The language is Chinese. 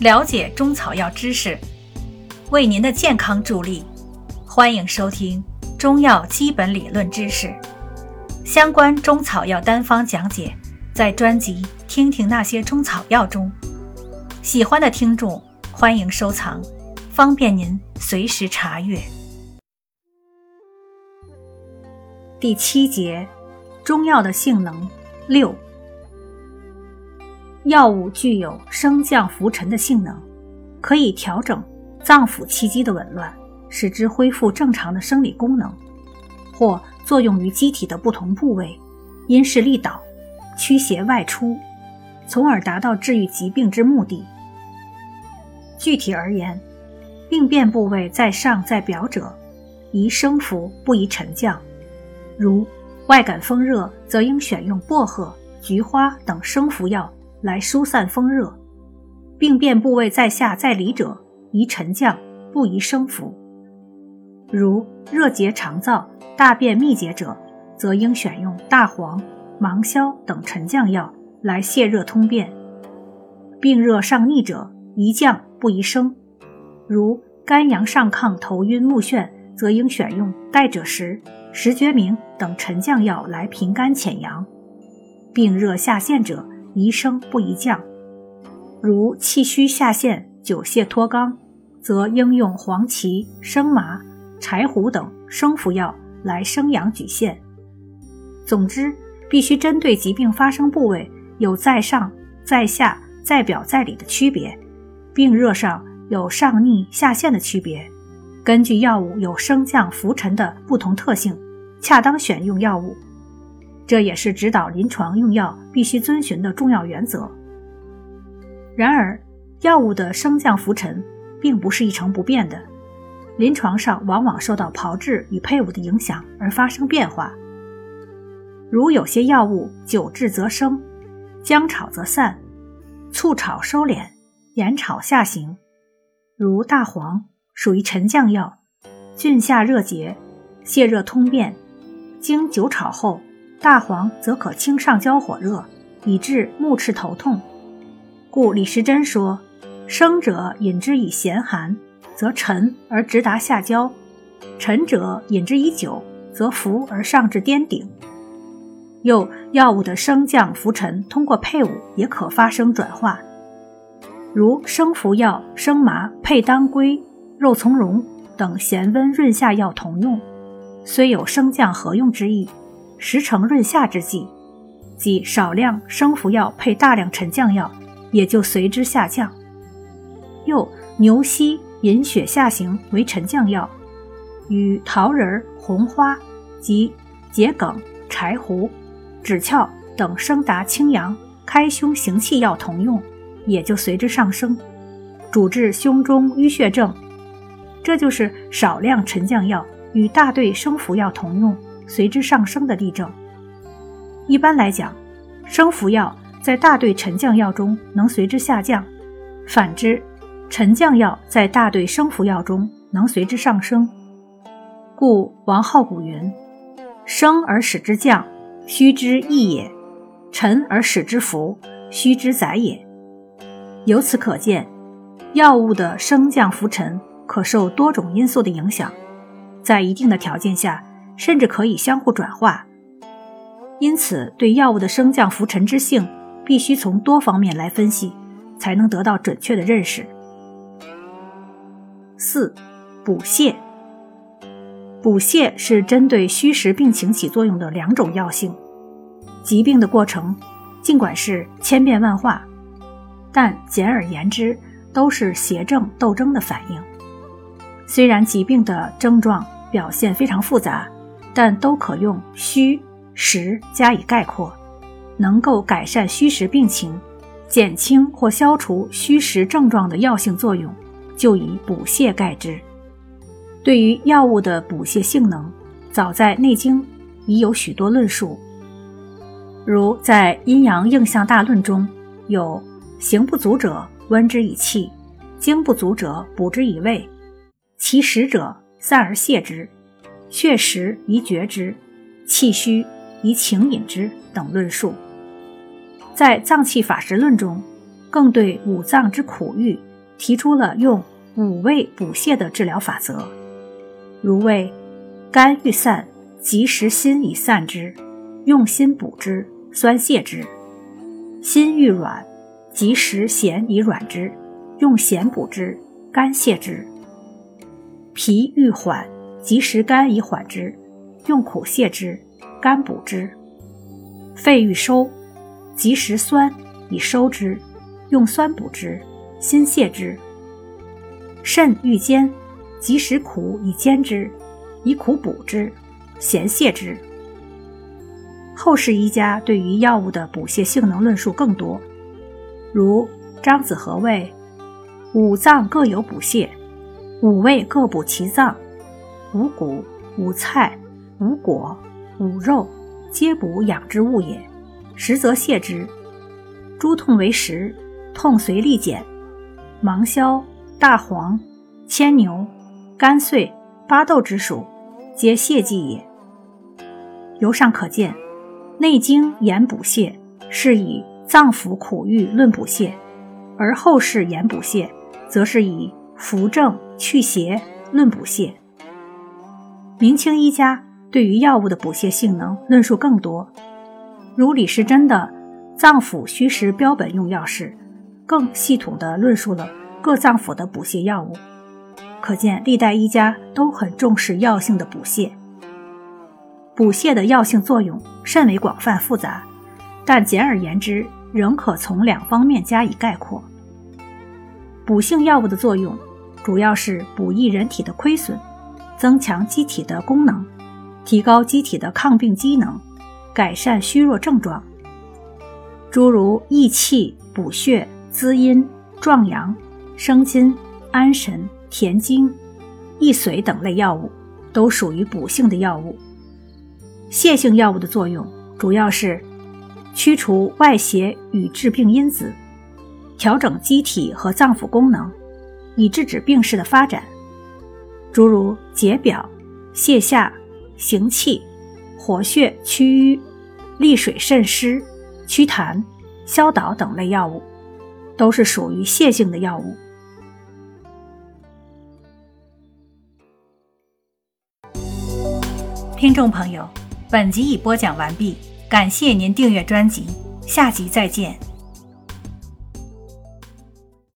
了解中草药知识，为您的健康助力。欢迎收听中药基本理论知识相关中草药单方讲解，在专辑《听听那些中草药》中。喜欢的听众欢迎收藏，方便您随时查阅。第七节，中药的性能六。药物具有升降浮沉的性能，可以调整脏腑气机的紊乱，使之恢复正常的生理功能，或作用于机体的不同部位，因势利导，驱邪外出，从而达到治愈疾病之目的。具体而言，病变部位在上在表者，宜升浮不宜沉降。如外感风热，则应选用薄荷、菊花等升浮药。来疏散风热，病变部位在下在里者，宜沉降，不宜升浮。如热结肠燥、大便秘结者，则应选用大黄、芒硝等沉降药来泻热通便。病热上逆者，宜降不宜升。如肝阳上亢、头晕目眩，则应选用代赭石、石决明等沉降药来平肝潜阳。病热下陷者，宜升不宜降，如气虚下陷、久泻脱肛，则应用黄芪、生麻、柴胡等升服药来升阳举陷。总之，必须针对疾病发生部位有在上、在下、在表、在里的区别，病热上有上逆、下陷的区别，根据药物有升降浮沉的不同特性，恰当选用药物。这也是指导临床用药必须遵循的重要原则。然而，药物的升降浮沉并不是一成不变的，临床上往往受到炮制与配伍的影响而发生变化。如有些药物久治则升，姜炒则散，醋炒收敛，盐炒下行。如大黄属于沉降药，峻下热结，泻热通便，经久炒后。大黄则可清上焦火热，以治目赤头痛。故李时珍说：“生者饮之以咸寒，则沉而直达下焦；沉者饮之以久，则浮而上至颠顶。”又药物的升降浮沉，通过配伍也可发生转化。如升浮药生麻配当归、肉苁蓉等咸温润下药同用，虽有升降合用之意。时成润下之际，即少量升服药配大量沉降药，也就随之下降。又牛膝饮血下行为沉降药，与桃仁、红花及桔梗、柴胡、枳壳等升达清阳、开胸行气药同用，也就随之上升，主治胸中淤血症。这就是少量沉降药与大队升服药同用。随之上升的例证。一般来讲，升服药在大队沉降药中能随之下降，反之，沉降药在大队升服药中能随之上升。故王好古云：“升而使之降，虚之益也；沉而使之浮，虚之载也。”由此可见，药物的升降浮沉可受多种因素的影响，在一定的条件下。甚至可以相互转化，因此对药物的升降浮沉之性，必须从多方面来分析，才能得到准确的认识。四、补泻。补泻是针对虚实病情起作用的两种药性。疾病的过程尽管是千变万化，但简而言之，都是邪正斗争的反应。虽然疾病的症状表现非常复杂。但都可用虚实加以概括，能够改善虚实病情、减轻或消除虚实症状的药性作用，就以补泻盖之。对于药物的补泻性能，早在《内经》已有许多论述，如在《阴阳应象大论》中有“形不足者温之以气，精不足者补之以味，其实者散而泻之。”血实宜绝之，气虚宜请饮之等论述。在《脏器法实论》中，更对五脏之苦郁提出了用五味补泻的治疗法则，如为肝郁散，及时辛以散之，用心补之，酸泻之；心欲软，及时咸以软之，用咸补之，甘泻之；脾欲缓，及时甘以缓之，用苦泻之，甘补之；肺欲收，及时酸以收之。用酸补之，辛泻之；肾欲坚，及时苦以坚之，以苦补之，咸泻之。后世医家对于药物的补泻性能论述更多，如张子和谓：五脏各有补泻，五味各补其脏，五谷、五菜、五果、五肉，皆补养之物也。实则泻之，诸痛为实。痛随利减，芒硝、大黄、牵牛、甘遂、巴豆之属，皆泻剂也。由上可见，《内经》言补泻是以脏腑苦郁论补泻，而后世言补泻，则是以扶正祛邪论补泻。明清医家对于药物的补泻性能论述更多，如李时珍的《脏腑虚实标本用药式》。更系统地论述了各脏腑的补泻药物，可见历代医家都很重视药性的补泻。补泻的药性作用甚为广泛复杂，但简而言之，仍可从两方面加以概括。补性药物的作用主要是补益人体的亏损，增强机体的功能，提高机体的抗病机能，改善虚弱症状，诸如益气、补血。滋阴、壮阳、生津、安神、填精、益髓等类药物，都属于补性的药物。泻性药物的作用主要是驱除外邪与致病因子，调整机体和脏腑功能，以制止病势的发展，诸如解表、泻下、行气、活血祛瘀、利水渗湿、祛痰、消导等类药物。都是属于泻性的药物。听众朋友，本集已播讲完毕，感谢您订阅专辑，下集再见。